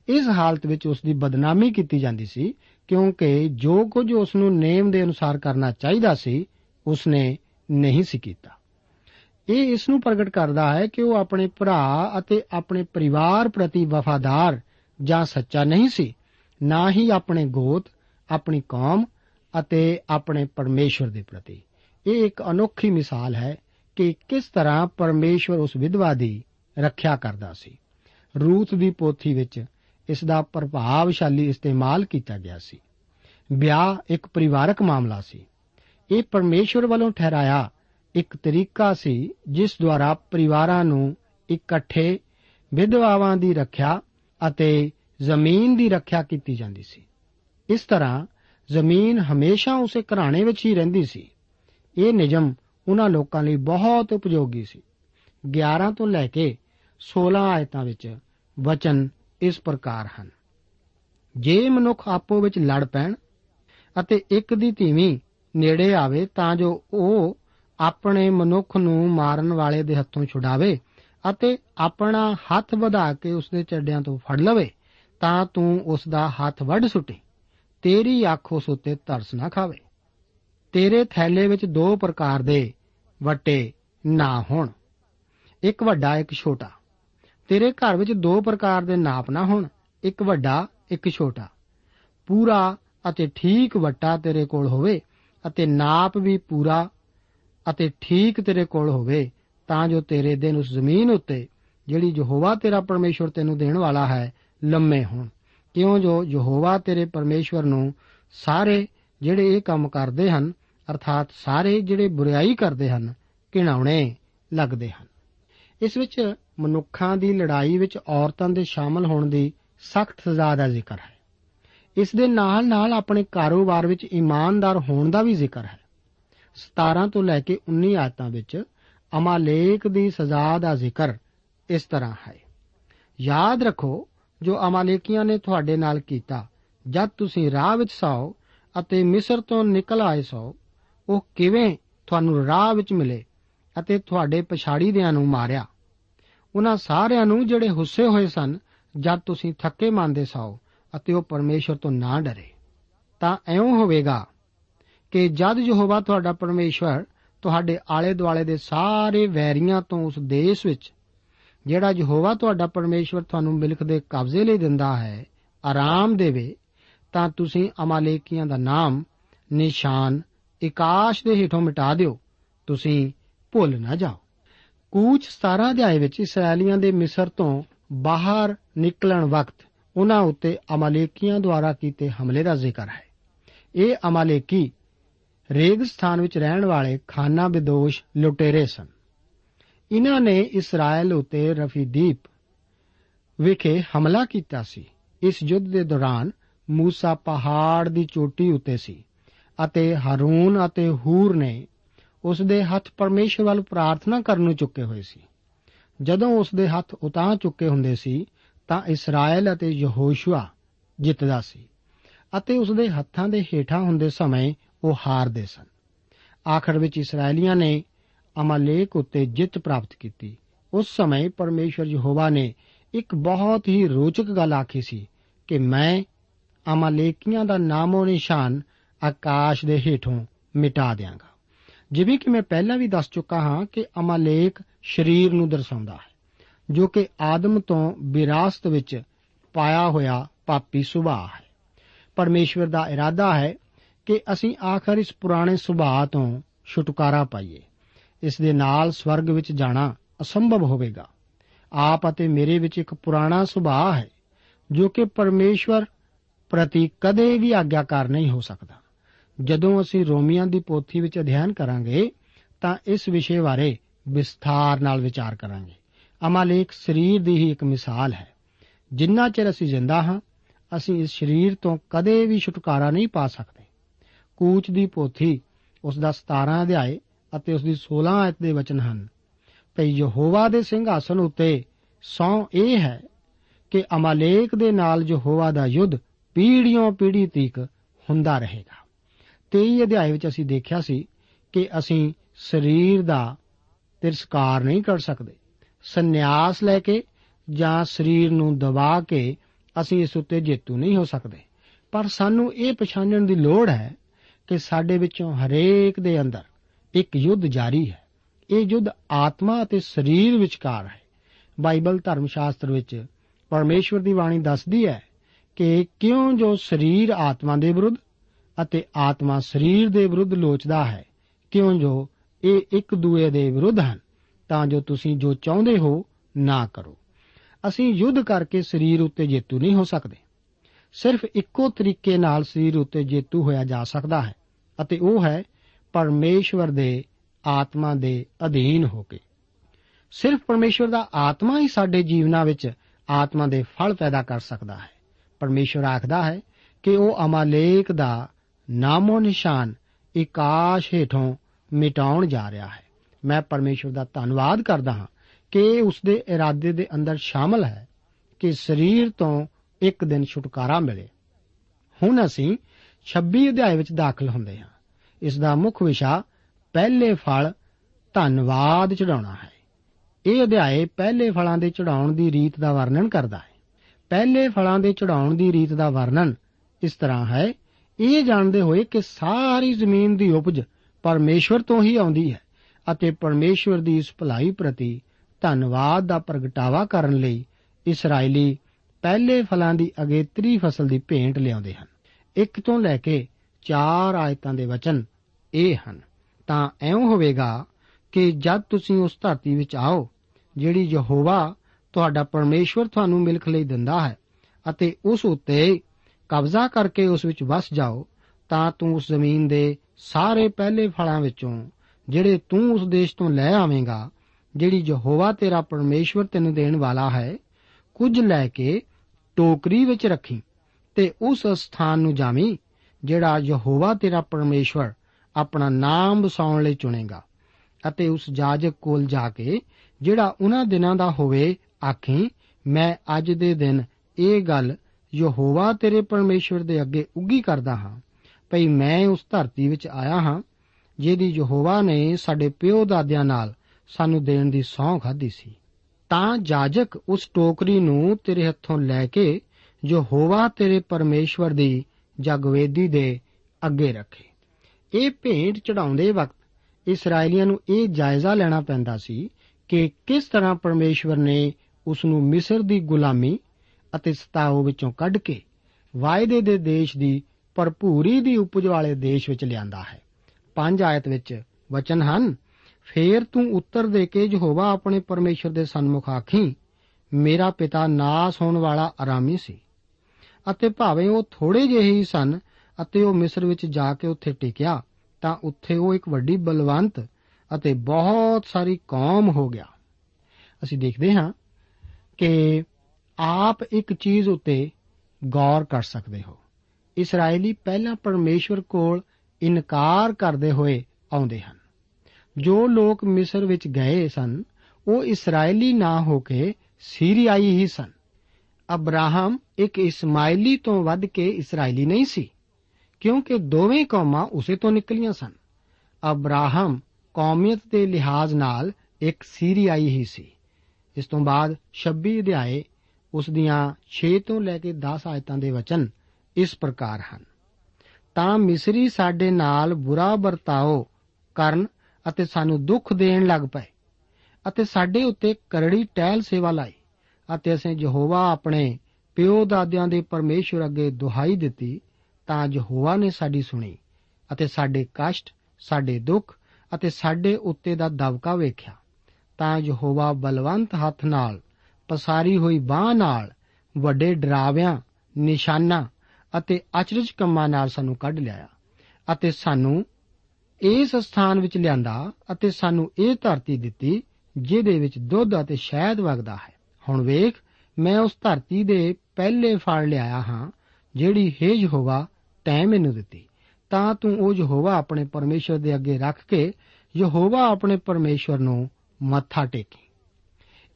ਇਸ ਹਾਲਤ ਵਿੱਚ ਉਸ ਦੀ ਬਦਨਾਮੀ ਕੀਤੀ ਜਾਂਦੀ ਸੀ ਕਿਉਂਕਿ ਜੋ ਕੁਝ ਉਸ ਨੂੰ ਨੇਮ ਦੇ ਅਨੁਸਾਰ ਕਰਨਾ ਚਾਹੀਦਾ ਸੀ ਉਸ ਨੇ ਨਹੀਂ ਸੀ ਕੀਤਾ। ਇਹ ਇਸ ਨੂੰ ਪ੍ਰਗਟ ਕਰਦਾ ਹੈ ਕਿ ਉਹ ਆਪਣੇ ਭਰਾ ਅਤੇ ਆਪਣੇ ਪਰਿਵਾਰ ਪ੍ਰਤੀ ਵਫਾਦਾਰ ਜਾਂ ਸੱਚਾ ਨਹੀਂ ਸੀ। ਨਾ ਹੀ ਆਪਣੇ ਗੋਤ, ਆਪਣੀ ਕੌਮ ਅਤੇ ਆਪਣੇ ਪਰਮੇਸ਼ਵਰ ਦੇ ਪ੍ਰਤੀ। ਇਹ ਇੱਕ ਅਨੋਖੀ ਮਿਸਾਲ ਹੈ ਕਿ ਕਿਸ ਤਰ੍ਹਾਂ ਪਰਮੇਸ਼ਵਰ ਉਸ ਵਿਧਵਾ ਦੀ ਰੱਖਿਆ ਕਰਦਾ ਸੀ। ਰੂਥ ਦੀ ਪੋਥੀ ਵਿੱਚ ਇਸ ਦਾ ਪ੍ਰਭਾਵਸ਼ਾਲੀ ਇਸਤੇਮਾਲ ਕੀਤਾ ਗਿਆ ਸੀ। ਵਿਆਹ ਇੱਕ ਪਰਿਵਾਰਕ ਮਾਮਲਾ ਸੀ। ਇਹ ਪਰਮੇਸ਼ਵਰ ਵੱਲੋਂ ਠਹਿਰਾਇਆ ਇੱਕ ਤਰੀਕਾ ਸੀ, ਜਿਸ ਦੁਆਰਾ ਪਰਿਵਾਰਾਂ ਨੂੰ ਇਕੱਠੇ ਵਿਧਵਾਵਾਂ ਦੀ ਰੱਖਿਆ ਅਤੇ ਜ਼ਮੀਨ ਦੀ ਰੱਖਿਆ ਕੀਤੀ ਜਾਂਦੀ ਸੀ। ਇਸ ਤਰ੍ਹਾਂ ਜ਼ਮੀਨ ਹਮੇਸ਼ਾ ਉਸੇ ਘਰਾਣੇ ਵਿੱਚ ਹੀ ਰਹਿੰਦੀ ਸੀ। ਇਹ ਨਿਯਮ ਉਹਨਾਂ ਲੋਕਾਂ ਲਈ ਬਹੁਤ ਉਪਯੋਗੀ ਸੀ। 11 ਤੋਂ ਲੈ ਕੇ 16 ਆਇਤਾਂ ਵਿੱਚ ਵਚਨ ਇਸ ਪ੍ਰਕਾਰ ਹਨ। ਜੇ ਮਨੁੱਖ ਆਪੋ ਵਿੱਚ ਲੜ ਪੈਣ ਅਤੇ ਇੱਕ ਦੀ ਧੀਵੀਂ ਨੇੜੇ ਆਵੇ ਤਾਂ ਜੋ ਉਹ ਆਪਣੇ ਮਨੁੱਖ ਨੂੰ ਮਾਰਨ ਵਾਲੇ ਦੇ ਹੱਥੋਂ ਛੁਡਾਵੇ ਅਤੇ ਆਪਣਾ ਹੱਥ ਵਧਾ ਕੇ ਉਸ ਦੇ ਚੱਡਿਆਂ ਤੋਂ ਫੜ ਲਵੇ, ਤਾਂ ਤੂੰ ਉਸ ਦਾ ਹੱਥ ਵੱਢ ਸੁੱਟੇ। ਤੇਰੀ ਅੱਖ ਉਸ ਉੱਤੇ ਤਰਸ ਨਾ ਖਾਵੇ। ਤੇਰੇ ਥੈਲੇ ਵਿੱਚ ਦੋ ਪ੍ਰਕਾਰ ਦੇ ਵਟੇ ਨਾ ਹੋਣ। ਇੱਕ ਵੱਡਾ, ਇੱਕ ਛੋਟਾ। ਤੇਰੇ ਘਰ ਵਿੱਚ ਦੋ ਪ੍ਰਕਾਰ ਦੇ ਨਾਪ ਨਾ ਹੋਣ, ਇੱਕ ਵੱਡਾ, ਇੱਕ ਛੋਟਾ। ਪੂਰਾ ਅਤੇ ਠੀਕ ਵਟਾ ਤੇਰੇ ਕੋਲ ਹੋਵੇ ਅਤੇ ਨਾਪ ਵੀ ਪੂਰਾ ਅਤੇ ਠੀਕ ਤੇਰੇ ਕੋਲ ਹੋਵੇ, ਤਾਂ ਜੋ ਤੇਰੇ ਦਿਨ ਉਸ ਜ਼ਮੀਨ ਉੱਤੇ, ਜਿਹੜੀ ਯਹੋਵਾ ਤੇਰਾ ਪਰਮੇਸ਼ਵਰ ਤੈਨੂੰ ਦੇਣ ਵਾਲਾ ਹੈ, ਲੰਮੇ ਹੋਣ। ਕਿਉਂ ਜੋ ਯਹੋਵਾ ਤੇਰੇ ਪਰਮੇਸ਼ਵਰ ਨੂੰ ਸਾਰੇ ਜਿਹੜੇ ਇਹ ਕੰਮ ਕਰਦੇ ਹਨ, ਅਰਥਾਤ ਸਾਰੇ ਜਿਹੜੇ ਬੁਰਾਈ ਕਰਦੇ ਹਨ, ਘਿਣਾਉਣੇ ਲੱਗਦੇ ਹਨ। ਇਸ ਵਿੱਚ ਮਨੁੱਖਾਂ ਦੀ ਲੜਾਈ ਵਿੱਚ ਔਰਤਾਂ ਦੇ ਸ਼ਾਮਲ ਹੋਣ ਦੀ ਸਖਤ ਸਜ਼ਾ ਦਾ ਜ਼ਿਕਰ ਹੈ। ਇਸ ਦੇ ਨਾਲ-ਨਾਲ ਆਪਣੇ ਕਾਰੋਬਾਰ ਵਿੱਚ ਇਮਾਨਦਾਰ ਹੋਣ ਦਾ ਵੀ ਜ਼ਿਕਰ ਹੈ। 17 ਤੋਂ ਲੈ ਕੇ 19 ਆਇਤਾਂ ਵਿੱਚ ਅਮਾਲੇਕ ਦੀ ਸਜ਼ਾ ਦਾ ਜ਼ਿਕਰ ਇਸ ਤਰ੍ਹਾਂ ਹੈ। ਯਾਦ ਰੱਖੋ, ਜੋ ਅਮਾਲੇਕੀਆਂ ਨੇ ਤੁਹਾਡੇ ਨਾਲ ਕੀਤਾ, ਜਦ ਤੁਸੀਂ ਰਾਹ ਵਿੱਚ ਸੌ ਅਤੇ ਮਿਸਰ ਤੋਂ ਨਿਕਲ ਆਏ ਸੋ, ਉਹ ਕਿਵੇਂ ਤੁਹਾਨੂੰ ਰਾਹ ਵਿੱਚ ਮਿਲੇ ਅਤੇ ਤੁਹਾਡੇ ਪਛਾੜੀ ਦਿਆਂ ਨੂੰ ਮਾਰਿਆ? ਉਹਨਾਂ ਸਾਰਿਆਂ ਨੂੰ ਜਿਹੜੇ ਹੁੱਸੇ ਹੋਏ ਸਨ, ਜਦ ਤੁਸੀਂ ਥੱਕੇ ਮੰਨਦੇ ਸੋ ਅਤੇ ਉਹ ਪਰਮੇਸ਼ਰ ਤੋਂ ਨਾ ਡਰੇ, ਤਾਂ ਐਉਂ ਹੋਵੇਗਾ ਕਿ ਜਦ ਯਹੋਵਾ ਤੁਹਾਡਾ ਪਰਮੇਸ਼ਰ ਤੁਹਾਡੇ ਆਲੇ ਦੁਆਲੇ ਦੇ ਸਾਰੇ ਵੈਰੀਆਂ ਤੋਂ ਉਸ ਦੇਸ਼ ਵਿੱਚ, ਜਿਹੜਾ ਯਹੋਵਾ ਤੁਹਾਡਾ ਪਰਮੇਸ਼ਰ ਤੁਹਾਨੂੰ ਮਿਲਕ ਦੇ ਕਬਜ਼ੇ ਲਈ ਦਿੰਦਾ ਹੈ, ਆਰਾਮ ਦੇਵੇ, ਤਾਂ ਤੁਸੀਂ ਅਮਾਲੇਕੀਆਂ ਦਾ ਨਾਮ ਨਿਸ਼ਾਨ, ਇਕਾਸ਼ ਦੇ ਹੇਠੋਂ ਮਿਟਾ ਦਿਓ। ਤੁਸੀਂ ਭੁੱਲ ਨਾ ਜਾਓ। ਕੂਚ 17 ਅਧਿਆਏ ਵਿੱਚ ਇਸرائیਲੀਆਂ ਦੇ ਮਿਸਰ ਤੋਂ ਬਾਹਰ ਨਿਕਲਣ ਵਕਤ ਉਹਨਾਂ ਉੱਤੇ ਅਮਾਲੇਕੀਆਂ ਦੁਆਰਾ ਕੀਤੇ ਹਮਲੇ ਦਾ ਜ਼ਿਕਰ ਹੈ। ਇਹ ਅਮਾਲੇਕੀ ਰੇਗ ਸਥਾਨ ਵਿੱਚ ਰਹਿਣ ਵਾਲੇ ਖਾਨਾ ਬਿਦੋਸ਼ ਲੁਟੇਰੇ ਸਨ। ਇਹਨਾਂ ਨੇ ਇਸਰਾਇਲ ਉਤੇ ਰਫੀਦੀਪ ਵਿਖੇ ਹਮਲਾ ਕੀਤਾ ਸੀ। ਇਸ ਯੁੱਧ ਦੇ ਦੌਰਾਨ موسی ਪਹਾੜ ਦੀ ਚੋਟੀ ਉਤੇ ਸੀ ਅਤੇ ਹਰੂਨ ਅਤੇ ਹੂਰ ਨੇ ਉਸ ਦੇ ਹੱਥ ਪਰਮੇਸ਼ਰ ਵੱਲ ਪ੍ਰਾਰਥਨਾ ਕਰਨ ਨੂੰ ਚੁੱਕੇ ਹੋਏ ਸੀ। ਜਦੋਂ ਉਸ ਦੇ ਹੱਥ ਉਤਾਂ ਚੁੱਕੇ ਹੁੰਦੇ ਸੀ, ਤਾਂ ਇਸਰਾਇਲ ਅਤੇ ਯਹੋਸ਼ੂਆ ਜਿੱਤਦਾ ਸੀ ਅਤੇ ਉਸ ਦੇ ਹੱਥਾਂ ਦੇ ਹੇਠਾਂ ਹੁੰਦੇ ਸਮੇਂ ਉਹ ਹਾਰਦੇ ਸਨ। ਆਖਰ ਵਿੱਚ ਇਸرائیਲੀਆਂ ਨੇ ਅਮਾਲੇਕ ਉੱਤੇ ਜਿੱਤ ਪ੍ਰਾਪਤ ਕੀਤੀ। ਉਸ ਸਮੇਂ ਪਰਮੇਸ਼ਰ ਯਹੋਵਾ ਨੇ ਇੱਕ ਬਹੁਤ ਹੀ ਰੋਚਕ ਗੱਲ ਆਖੀ ਸੀ ਕਿ ਮੈਂ ਅਮਾਲੇਕੀਆਂ ਦਾ ਨਾਮੋ ਨਿਸ਼ਾਨ ਆਕਾਸ਼ ਦੇ ਹੇਠੋਂ ਮਿਟਾ ਦਿਆਂਗਾ। ਜਿਵੇਂ ਕਿ ਮੈਂ ਪਹਿਲਾਂ ਵੀ ਦੱਸ ਚੁੱਕਾ ਹਾਂ ਕਿ ਅਮਾਲੇਕ ਸਰੀਰ ਨੂੰ ਦਰਸਾਉਂਦਾ ਹੈ, ਜੋ ਕਿ ਆਦਮ ਤੋਂ ਵਿਰਾਸਤ ਵਿੱਚ ਪਾਇਆ ਹੋਇਆ ਪਾਪੀ ਸੁਭਾਅ ਹੈ। ਪਰਮੇਸ਼ਵਰ ਦਾ ਇਰਾਦਾ ਹੈ ਕਿ ਅਸੀਂ ਆਖਰ ਇਸ ਪੁਰਾਣੇ ਸੁਭਾਅ ਤੋਂ ਛੁਟਕਾਰਾ ਪਾਈਏ। ਇਸ ਦੇ ਨਾਲ ਸਵਰਗ ਵਿੱਚ ਜਾਣਾ ਅਸੰਭਵ ਹੋਵੇਗਾ। ਆਪ ਅਤੇ ਮੇਰੇ ਵਿੱਚ ਇੱਕ ਪੁਰਾਣਾ ਸੁਭਾਅ ਹੈ, ਜੋ ਕਿ ਪਰਮੇਸ਼ਵਰ ਪ੍ਰਤੀ ਕਦੇ ਵੀ ਆਗਿਆਕਾਰ ਨਹੀਂ ਹੋ ਸਕਦਾ। ਜਦੋਂ ਅਸੀਂ ਰੋਮੀਆਂ ਦੀ ਪੋਥੀ ਵਿੱਚ ਅਧਿਐਨ ਕਰਾਂਗੇ, ਤਾਂ ਇਸ ਵਿਸ਼ੇ ਬਾਰੇ ਵਿਸਥਾਰ ਨਾਲ ਵਿਚਾਰ ਕਰਾਂਗੇ। ਅਮਾਲੇਕ ਸਰੀਰ ਦੀ ਹੀ ਇੱਕ ਮਿਸਾਲ ਹੈ। ਜਿੰਨਾ ਚਿਰ ਅਸੀਂ ਜ਼ਿੰਦਾ ਹਾਂ, ਅਸੀਂ ਇਸ ਸਰੀਰ ਤੋਂ ਕਦੇ ਵੀ ਛੁਟਕਾਰਾ ਨਹੀਂ ਪਾ ਸਕਦੇ। ਕੂਚ ਦੀ ਪੋਥੀ ਉਸ ਦਾ 17 ਅਧਿਆਏ ਅਤੇ ਉਸ ਦੀ 16 ਆਇਤ ਦੇ ਵਚਨ ਹਨ। ਭਈ ਯਹੋਵਾ ਦੇ ਸਿੰਘਾਸਨ ਉੱਤੇ ਸੌ ਇਹ ਹੈ ਕਿ ਅਮਾਲੇਕ ਦੇ ਨਾਲ ਯਹੋਵਾ ਦਾ ਯੁੱਧ ਪੀੜ੍ਹੀਆਂ ਪੀੜ੍ਹੀ ਤੀਕ ਹੁੰਦਾ ਰਹੇਗਾ। 23 ਅਧਿਆਏ ਵਿੱਚ ਅਸੀਂ ਦੇਖਿਆ ਸੀ ਕਿ ਅਸੀਂ ਸਰੀਰ ਦਾ ਤਿਰਸਕਾਰ ਨਹੀਂ ਕਰ ਸਕਦੇ। ਸੰਨਿਆਸ ਲੈ ਕੇ ਜਾਂ ਸਰੀਰ ਨੂੰ ਦਬਾ ਕੇ ਅਸੀਂ ਇਸ ਉੱਤੇ ਜੇਤੂ ਨਹੀਂ ਹੋ ਸਕਦੇ। ਪਰ ਸਾਨੂੰ ਇਹ ਪਛਾਣਨ ਦੀ ਲੋੜ ਹੈ ਕਿ ਸਾਡੇ ਵਿੱਚੋਂ ਹਰੇਕ ਦੇ ਅੰਦਰ ਇੱਕ ਯੁੱਧ ਜਾਰੀ ਹੈ। ਇਹ ਯੁੱਧ ਆਤਮਾ ਅਤੇ ਸਰੀਰ ਵਿਚਕਾਰ ਹੈ। ਬਾਈਬਲ ਧਰਮ ਸ਼ਾਸਤਰ ਵਿੱਚ ਪਰਮੇਸ਼ਵਰ ਦੀ ਬਾਣੀ ਦੱਸਦੀ ਹੈ ਕਿ ਕਿਉਂ ਜੋ ਸਰੀਰ ਆਤਮਾ ਦੇ ਵਿਰੁੱਧ ਅਤੇ ਆਤਮਾ ਸਰੀਰ ਦੇ ਵਿਰੁੱਧ ਲੋਚਦਾ ਹੈ। ਕਿਉਂ ਜੋ ਇਹ ਇੱਕ ਦੂਏ ਦੇ ਵਿਰੁੱਧ ਹਨ, ਤਾਂ ਜੋ ਤੁਸੀਂ ਜੋ ਚਾਹੁੰਦੇ ਹੋ ਨਾ ਕਰੋ। ਅਸੀਂ ਯੁੱਧ ਕਰਕੇ ਸਰੀਰ ਉੱਤੇ ਜੇਤੂ ਨਹੀਂ ਹੋ ਸਕਦੇ। ਸਿਰਫ ਇੱਕੋ ਤਰੀਕੇ ਨਾਲ ਸਰੀਰ ਉੱਤੇ ਜੇਤੂ ਹੋਇਆ ਜਾ ਸਕਦਾ ਹੈ, ਅਤੇ ਉਹ ਹੈ ਪਰਮੇਸ਼ਵਰ ਦੇ ਆਤਮਾ ਦੇ ਅਧੀਨ ਹੋ ਕੇ। ਸਿਰਫ ਪਰਮੇਸ਼ਵਰ ਦਾ ਆਤਮਾ ਹੀ ਸਾਡੇ ਜੀਵਨਾਂ ਵਿੱਚ ਆਤਮਾ ਦੇ ਫਲ ਪੈਦਾ ਕਰ ਸਕਦਾ ਹੈ। ਪਰਮੇਸ਼ਵਰ ਆਖਦਾ ਹੈ ਕਿ ਉਹ ਅਮਾਲੇਕ ਦਾ ਨਾਮੋ ਨਿਸ਼ਾਨ ਇਕਾਸ਼ ਹੇਠੋਂ ਮਿਟਾਉਣ ਜਾ ਰਿਹਾ ਹੈ। ਮੈਂ ਪਰਮੇਸ਼ਵਰ ਦਾ ਧੰਨਵਾਦ ਕਰਦਾ ਹਾਂ ਕਿ ਇਹ ਉਸ ਦੇ ਇਰਾਦੇ ਦੇ ਅੰਦਰ ਸ਼ਾਮਲ ਹੈ ਕਿ ਸਰੀਰ ਤੋਂ ਇੱਕ ਦਿਨ ਛੁਟਕਾਰਾ ਮਿਲੇ। ਹੁਣ ਅਸੀਂ 26 ਅਧਿਆਇ ਵਿੱਚ ਦਾਖਲ ਹੁੰਦੇ ਹਾਂ। ਇਸ ਦਾ ਮੁੱਖ ਵਿਸ਼ਾ ਪਹਿਲੇ ਫਲ ਧੰਨਵਾਦ ਚੜਾਉਣਾ ਹੈ। ਇਹ ਅਧਿਆਇ ਪਹਿਲੇ ਫਲਾਂ ਦੇ ਚੜਾਉਣ ਦੀ ਰੀਤ ਦਾ ਵਰਣਨ ਕਰਦਾ ਹੈ। ਪਹਿਲੇ ਫਲਾਂ ਦੇ ਚੜਾਉਣ ਦੀ ਰੀਤ ਦਾ ਵਰਣਨ ਇਸ ਤਰ੍ਹਾਂ ਹੈ ਇਹ ਜਾਣਦੇ ਹੋਏ ਕਿ ਸਾਰੀ ਜ਼ਮੀਨ ਦੀ ਉਪਜ ਪਰਮੇਸ਼ਵਰ ਤੋਂ ਹੀ ਆਉਂਦੀ ਹੈ ਅਤੇ ਪਰਮੇਸ਼ਵਰ ਦੀ ਇਸ ਭਲਾਈ ਪ੍ਰਤੀ ਧੰਨਵਾਦ ਦਾ ਪ੍ਰਗਟਾਵਾ ਕਰਨ ਲਈ ਇਸرائیਲੀ ਪਹਿਲੇ ਫਲਾਂ ਦੀ ਅਗੇਤਰੀ ਫਸਲ ਦੀ ਭੇਂਟ ਲਿਆਉਂਦੇ ਹਨ। ਇੱਕ ਤੋਂ ਲੈ ਕੇ ਚਾਰ ਆਇਤਾਂ ਦੇ ਵਚਨ ਇਹ ਹਨ, ਤਾਂ ਐਉਂ ਹੋਵੇਗਾ ਕਿ ਜਦ ਤੁਸੀਂ ਉਸ ਧਰਤੀ ਵਿੱਚ ਆਓ, ਜਿਹੜੀ ਯਹੋਵਾ ਤੁਹਾਡਾ ਪਰਮੇਸ਼ਵਰ ਤੁਹਾਨੂੰ ਮਿਲਖ ਲਈ ਦਿੰਦਾ ਹੈ ਅਤੇ ਉਸ ਉੱਤੇ ਕਬਜ਼ਾ ਕਰਕੇ ਉਸ ਵਿੱਚ ਵਸ ਜਾਓ, ਤਾਂ ਤੂੰ ਉਸ ਜ਼ਮੀਨ ਦੇ ਸਾਰੇ ਪਹਿਲੇ ਫਲਾਂ ਵਿੱਚੋਂ, ਜਿਹੜੇ ਤੂੰ ਉਸ ਦੇਸ਼ ਤੋਂ ਲੈ ਆਵੇਂਗਾ, ਜਿਹੜੀ ਯਹੋਵਾ ਤੇਰਾ ਪਰਮੇਸ਼ਵਰ ਤੈਨੂੰ ਦੇਣ ਵਾਲਾ ਹੈ, ਕੁਝ ਲੈ ਕੇ ਟੋਕਰੀ ਵਿੱਚ ਰੱਖੀ, ਤੇ ਉਸ ਸਥਾਨ ਨੂੰ ਜਾਵੀਂ, ਜਿਹੜਾ ਯਹੋਵਾ ਤੇਰਾ ਪਰਮੇਸ਼ਵਰ ਆਪਣਾ ਨਾਮ ਵਸਾਉਣ ਲਈ ਚੁਣੇਗਾ, ਅਤੇ ਉਸ ਜਾਜਕ ਕੋਲ ਜਾ ਕੇ, ਜਿਹੜਾ ਉਹਨਾਂ ਦਿਨਾਂ ਦਾ ਹੋਵੇ, ਆਖੀ, ਮੈਂ ਅੱਜ ਦੇ ਦਿਨ ਇਹ ਗੱਲ ਯਹੋਵਾ ਤੇਰੇ ਪਰਮੇਸ਼ਵਰ ਦੇ ਅੱਗੇ ਉੱਗੀ ਕਰਦਾ ਹਾਂ। ਭਈ ਮੈਂ ਉਸ ਧਰਤੀ ਵਿੱਚ ਆਇਆ ਹਾਂ, ਜਿਹਦੀ ਯਹੋਵਾ ਨੇ ਸਾਡੇ ਪਿਓ ਦਾਦਿਆਂ ਨਾਲ ਸਾਨੂੰ ਦੇਣ ਦੀ ਸੌਂ ਖਾਧੀ ਸੀ। ਤਾਂ ਜਾਜਕ ਉਸ ਟੋਕਰੀ ਨੂੰ ਤੇਰੇ ਹੱਥੋਂ ਲੈ ਕੇ ਯਹੋਵਾ ਤੇਰੇ ਪਰਮੇਸ਼ਵਰ ਦੀ ਜਗਵੇਦੀ ਦੇ ਅੱਗੇ ਰੱਖੇ। ਇਹ ਭੇਂਟ ਚੜਾਉਂਦੇ ਵਕਤ ਇਸرائیਲੀਆਂ ਨੂੰ ਇਹ ਜਾਇਜ਼ਾ ਲੈਣਾ ਪੈਂਦਾ ਸੀ ਕਿ ਕਿਸ ਤਰ੍ਹਾਂ ਪਰਮੇਸ਼ਵਰ ਨੇ ਉਸ ਨੂੰ ਮਿਸਰ ਦੀ ਗੁਲਾਮੀ ਅਤੇ ਸਤਾਓ ਵਿੱਚੋਂ ਕੱਢ ਕੇ ਵਾਅਦੇ ਦੇ ਦੇਸ਼ ਦੀ ਭਰਪੂਰੀ ਦੀ ਉਪਜ ਵਾਲੇ ਦੇਸ਼ ਵਿੱਚ ਲਿਆਂਦਾ ਹੈ। ਪੰਜ ਆਇਤ ਵਿੱਚ ਵਚਨ ਹਨ, ਫੇਰ ਤੂੰ ਉੱਤਰ ਦੇ ਕੇ ਯਹੋਵਾ ਆਪਣੇ ਪਰਮੇਸ਼ਰ ਦੇ ਸਨਮੁਖ ਆਖੀ, ਮੇਰਾ ਪਿਤਾ ਨਾਸ ਹੋਣ ਵਾਲਾ ਆਰਾਮੀ ਸੀ। ਅਤੇ ਭਾਵੇਂ ਉਹ ਥੋੜੇ ਜਿਹੇ ਹੀ ਸਨ ਅਤੇ ਉਹ ਮਿਸਰ ਵਿੱਚ ਜਾ ਕੇ ਉੱਥੇ ਟਿਕਿਆ, ਤਾਂ ਉੱਥੇ ਉਹ ਇੱਕ ਵੱਡੀ ਬਲਵੰਤ ਅਤੇ ਬਹੁਤ ਸਾਰੀ ਕੌਮ ਹੋ ਗਿਆ। ਅਸੀਂ ਦੇਖਦੇ ਹਾਂ ਕਿ ਆਪ ਇੱਕ ਚੀਜ਼ ਉੱਤੇ ਗੌਰ ਕਰ ਸਕਦੇ ਹੋ। ਇਸرائیਲੀ ਪਹਿਲਾਂ ਪਰਮੇਸ਼ਵਰ ਕੋਲ ਇਨਕਾਰ ਕਰਦੇ ਹੋਏ ਆਉਂਦੇ ਹਨ। ਜੋ ਲੋਕ ਮਿਸਰ ਵਿੱਚ ਗਏ ਸਨ, ਉਹ ਇਸرائیਲੀ ਨਾ ਹੋ ਕੇ ਸੀਰੀਆਈ ਹੀ ਸਨ। ਅਬਰਾਹਮ ਇੱਕ ਇਸਮਾਈਲੀ ਤੋਂ ਵੱਧ ਕੇ ਇਸرائیਲੀ ਨਹੀਂ ਸੀ, ਕਿਉਂਕਿ ਦੋਵੇਂ ਕੌਮਾਂ ਉਸੇ ਤੋਂ ਨਿਕਲੀਆਂ ਸਨ। ਅਬਰਾਹਮ ਕੌਮੀਅਤ ਦੇ ਲਿਹਾਜ਼ ਨਾਲ ਇੱਕ ਸੀਰੀਆਈ ਹੀ ਸੀ। ਇਸ ਤੋਂ ਬਾਅਦ 26 ਅਧਿਆਏ ਉਸ ਦੀਆਂ 6 ਤੋਂ ਲੈ ਕੇ 10 ਆਇਤਾਂ ਦੇ ਵਚਨ ਇਸ ਪ੍ਰਕਾਰ ਹਨ। ਤਾਂ ਮਿਸਰੀ ਸਾਡੇ ਨਾਲ ਬੁਰਾ ਵਰਤਾਓ ਕਰਨ ਅਤੇ ਸਾਨੂੰ ਦੁੱਖ ਦੇਣ ਲੱਗ ਪਏ ਅਤੇ ਸਾਡੇ ਉੱਤੇ ਕਰੜੀ ਟਹਿਲ ਸੇਵਾ ਲਾਈ ਅਤੇ ਅਸੀਂ ਯਹੋਵਾ ਆਪਣੇ ਪਿਓ ਦਾਦਿਆਂ ਦੇ ਪਰਮੇਸ਼ਵਰ ਅੱਗੇ ਦੁਹਾਈ ਦਿੱਤੀ ਤਾਂ ਯਹੋਵਾ ਨੇ ਸਾਡੀ ਸੁਣੀ ਅਤੇ ਸਾਡੇ ਕਸ਼ਟ, ਸਾਡੇ ਦੁੱਖ ਅਤੇ ਸਾਡੇ ਉੱਤੇ ਦਾ ਦਬਕਾ ਵੇਖਿਆ ਤਾਂ ਯਹੋਵਾ ਬਲਵੰਤ ਹੱਥ ਨਾਲ ਪਸਾਰੀ ਹੋਈ ਬਾਹ ਨਾਲ ਵੱਡੇ ਡਰਾਵਿਆਂ, ਨਿਸ਼ਾਨਾਂ ਅਤੇ ਅਚਰਜ ਕੰਮਾਂ ਨਾਲ ਸਾਨੂੰ ਕੱਢ ਲਿਆ ਅਤੇ ਸਾਨੂੰ ਇਸ ਸਥਾਨ ਵਿੱਚ ਲਿਆਂਦਾ ਅਤੇ ਸਾਨੂੰ ਇਹ ਧਰਤੀ ਦਿੱਤੀ, ਜਿਹਦੇ ਵਿੱਚ ਦੁੱਧ ਅਤੇ ਸ਼ਹਿਦ ਵਗਦਾ ਹੈ। ਹੁਣ ਵੇਖ, ਮੈਂ ਉਸ ਧਰਤੀ ਦੇ ਪਹਿਲੇ ਫਲ ਲਿਆਇਆ ਹਾਂ, ਜਿਹੜੀ ਹੈ ਯਹੋਵਾ, ਤੈਂ ਮੈਨੂੰ ਦਿੱਤੀ। ਤਾਂ ਤੂੰ ਉਹ ਯਹੋਵਾ ਆਪਣੇ ਪਰਮੇਸ਼ਰ ਦੇ ਅੱਗੇ ਰੱਖ ਕੇ, ਯਹੋਵਾ ਆਪਣੇ ਪਰਮੇਸ਼ਰ ਨੂੰ ਮੱਥਾ ਟੇਕੀ।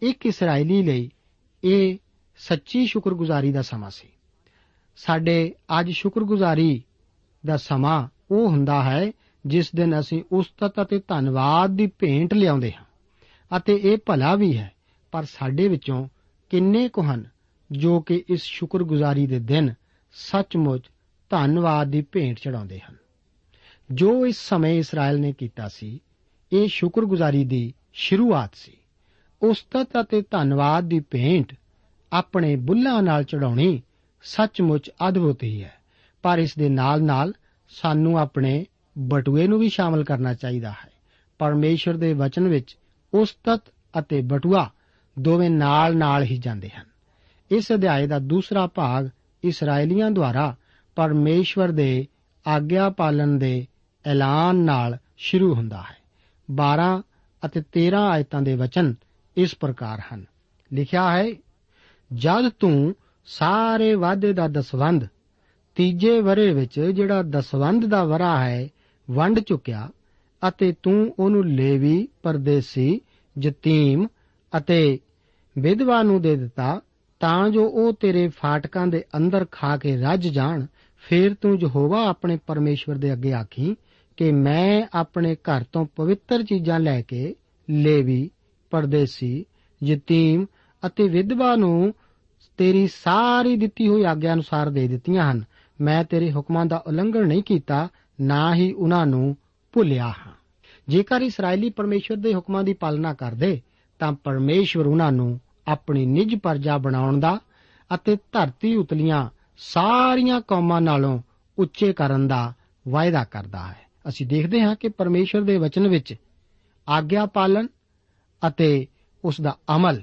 ਇੱਕ ਇਸرائیਲੀ ਲਈ ਇਹ ਸੱਚੀ ਸ਼ੁਕਰਗੁਜ਼ਾਰੀ ਦਾ ਸਮਾਂ ਸੀ। ਸਾਡੇ ਅੱਜ ਸ਼ੁਕਰਗੁਜ਼ਾਰੀ ਦਾ ਸਮਾਂ ਉਹ ਹੁੰਦਾ ਹੈ ਜਿਸ ਦਿਨ ਅਸੀਂ ਉਸਤਤ ਅਤੇ ਧੰਨਵਾਦ ਦੀ ਭੇਂਟ ਲਿਆਉਂਦੇ ਹਾਂ। ਅਤੇ ਇਹ ਭਲਾ ਵੀ ਹੈ, ਪਰ ਸਾਡੇ ਵਿੱਚੋਂ ਕਿੰਨੇ ਕੁ ਹਨ ਜੋ ਕਿ ਇਸ ਸ਼ੁਕਰਗੁਜ਼ਾਰੀ ਦੇ ਦਿਨ ਸੱਚਮੁੱਚ ਧੰਨਵਾਦ ਦੀ ਭੇਂਟ ਚੜਾਉਂਦੇ ਹਨ। ਜੋ ਇਸ ਸਮੇਂ ਇਸਰਾਇਲ ਨੇ ਕੀਤਾ ਸੀ, ਇਹ ਸ਼ੁਕਰਗੁਜ਼ਾਰੀ ਦੀ ਸ਼ੁਰੂਆਤ ਸੀ। ਉਸਤਤ ਅਤੇ ਧੰਨਵਾਦ ਦੀ ਭੇਂਟ ਆਪਣੇ ਬੁੱਲਾਂ ਨਾਲ ਚੜਾਉਣੀ ਸੱਚਮੁੱਚ ਅਦਭੁਤ ਹੀ ਹੈ। ਪਰ ਇਸ ਦੇ ਨਾਲ-ਨਾਲ ਸਾਨੂੰ ਆਪਣੇ ਬਟੂਏ ਨੂੰ ਵੀ ਸ਼ਾਮਲ ਕਰਨਾ ਚਾਹੀਦਾ ਹੈ। ਪਰਮੇਸ਼ਰ ਦੇ ਵਚਨ ਵਿੱਚ ਉਸਤਤ ਅਤੇ ਬਟੂਆ ਦੋਵੇਂ ਨਾਲ-ਨਾਲ ਹੀ ਜਾਂਦੇ ਹਨ। ਇਸ ਅਧਿਆਏ ਦਾ ਦੂਸਰਾ ਭਾਗ ਇਸرائیਲੀਆਂ ਦੁਆਰਾ ਪਰਮੇਸ਼ਵਰ ਦੇ ਆਗਿਆ ਪਾਲਨ ਦੇ ਐਲਾਨ ਨਾਲ ਸ਼ੁਰੂ ਹੁੰਦਾ ਹੈ। 12 ਅਤੇ 13 ਆਇਤਾਂ ਦੇ ਵਚਨ ਇਸ ਪ੍ਰਕਾਰ ਹਨ। ਲਿਖਿਆ ਹੈ, ਜਦ ਤੂੰ ਸਾਰੇ ਵਾਅਦੇ ਦਾ ਦਸਵੰਦ ਤੀਜੇ ਵਰੇ ਵਿੱਚ ਜਿਹੜਾ ਦਸਵੰਦ ਦਾ ਵਰਾ ਹੈ, ਵੰਡ ਚੁੱਕਿਆ ਅਤੇ ਤੂੰ ਉਹਨੂੰ ਲੇਵੀ, ਪਰਦੇਸੀ ਜਤੀਮ ਅਤੇ ਵਿਧਵਾ ਨੂੰ ਦੇ ਦਿੱਤਾ, ਤਾਂ ਜੋ ਉਹ ਤੇਰੇ ਫਾਟਕਾਂ ਦੇ ਅੰਦਰ ਖਾ ਕੇ ਰੱਜ ਜਾਣ, ਫੇਰ ਤੂੰ ਯਹੋਵਾ ਆਪਣੇ ਪਰਮੇਸ਼ਵਰ ਦੇ ਅੱਗੇ ਆਖੀ ਕਿ ਮੈਂ ਆਪਣੇ ਘਰ ਤੋਂ ਪਵਿੱਤਰ ਚੀਜ਼ਾਂ ਲੈ ਕੇ ਲੇਵੀ ਪਰਦੇਸੀ, ਯਤੀਮ ਅਤੇ ਵਿਧਵਾ ਨੂੰ ਤੇਰੀ ਸਾਰੀ ਦਿੱਤੀ ਹੋਈ ਆਗਿਆ ਅਨੁਸਾਰ ਦੇ ਦਿੱਤੀਆਂ ਹਨ। ਮੈਂ ਤੇਰੇ ਹੁਕਮਾਂ ਦਾ ਉਲੰਘਣ ਨਹੀਂ ਕੀਤਾ, ਨਾ ਹੀ ਉਹਨਾਂ ਨੂੰ ਭੁੱਲਿਆ ਹਾਂ। ਜੇਕਰ ਇਸرائیਲੀ ਪਰਮੇਸ਼ਵਰ ਦੇ ਹੁਕਮਾਂ ਦੀ ਪਾਲਣਾ ਕਰਦੇ, ਤਾਂ ਪਰਮੇਸ਼ਵਰ ਉਹਨਾਂ ਨੂੰ ਆਪਣੀ ਨਿਜ ਪਰਜਾ ਬਣਾਉਣ ਦਾ ਅਤੇ ਧਰਤੀ ਉਤਲੀਆਂ ਸਾਰੀਆਂ ਕੌਮਾਂ ਨਾਲੋਂ ਉੱਚੇ ਕਰਨ ਦਾ ਵਾਅਦਾ ਕਰਦਾ ਹੈ। ਅਸੀਂ ਦੇਖਦੇ ਹਾਂ ਕਿ ਪਰਮੇਸ਼ਵਰ ਦੇ ਵਚਨ ਵਿੱਚ ਆਗਿਆ ਪਾਲਣ ਅਤੇ ਉਸ ਦਾ ਅਮਲ।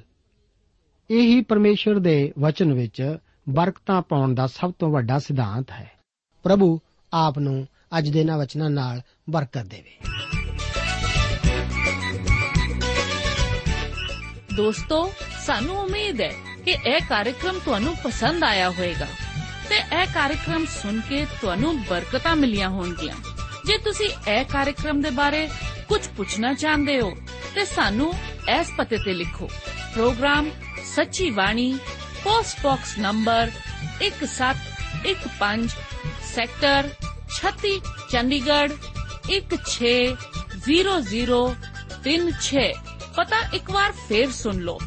ਇਹੀ ਪਰਮੇਸ਼ਵਰ ਦੇ ਵਚਨ ਵਿੱਚ ਬਰਕਤਾਂ ਪਾਉਣ ਦਾ ਸਭ ਤੋਂ ਵੱਡਾ ਸਿਧਾਂਤ ਹੈ। ਪ੍ਰਭੂ ਆਪ ਨੂੰ ਅੱਜ ਦੇ ਇਹਨਾਂ ਵਚਨਾਂ ਨਾਲ ਬਰਕਤ ਦੇਵੇ। ਦੋਸਤੋ, ਸਾਨੂੰ ਉਮੀਦ ਹੈ ਕਿ ਇਹ ਕਾਰਜਕ੍ਰਮ ਤੁਹਾਨੂੰ ਪਸੰਦ ਆਇਆ ਹੋਵੇਗਾ ਤੇ ਇਹ ਕਾਰਜਕ੍ਰਮ ਸੁਣ ਕੇ ਤੁਹਾਨੂੰ ਬਰਕਤਾਂ ਮਿਲੀਆਂ ਹੋਣਗੀਆਂ। ਜੇ ਤੁਸੀਂ ਇਹ ਕਾਰਜਕ੍ਰਮ ਦੇ ਬਾਰੇ ਕੁਝ ਪੁੱਛਣਾ ਚਾਹੁੰਦੇ ਹੋ ਤੇ ਸਾਨੂੰ ਇਸ ਪਤੇ ਤੇ ਲਿਖੋ programme Sachi Bani post box number 1715 sector 36 Chandigarh 160036 ਪਤਾ ਇੱਕ ਵਾਰ ਫੇਰ ਸੁਣ ਲਓ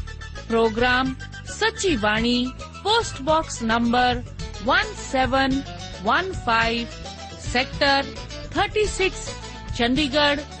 ਪ੍ਰੋਗਰਾਮ ਸੱਚੀ ਬਾਣੀ post box number 1715 sector 36 Chandigarh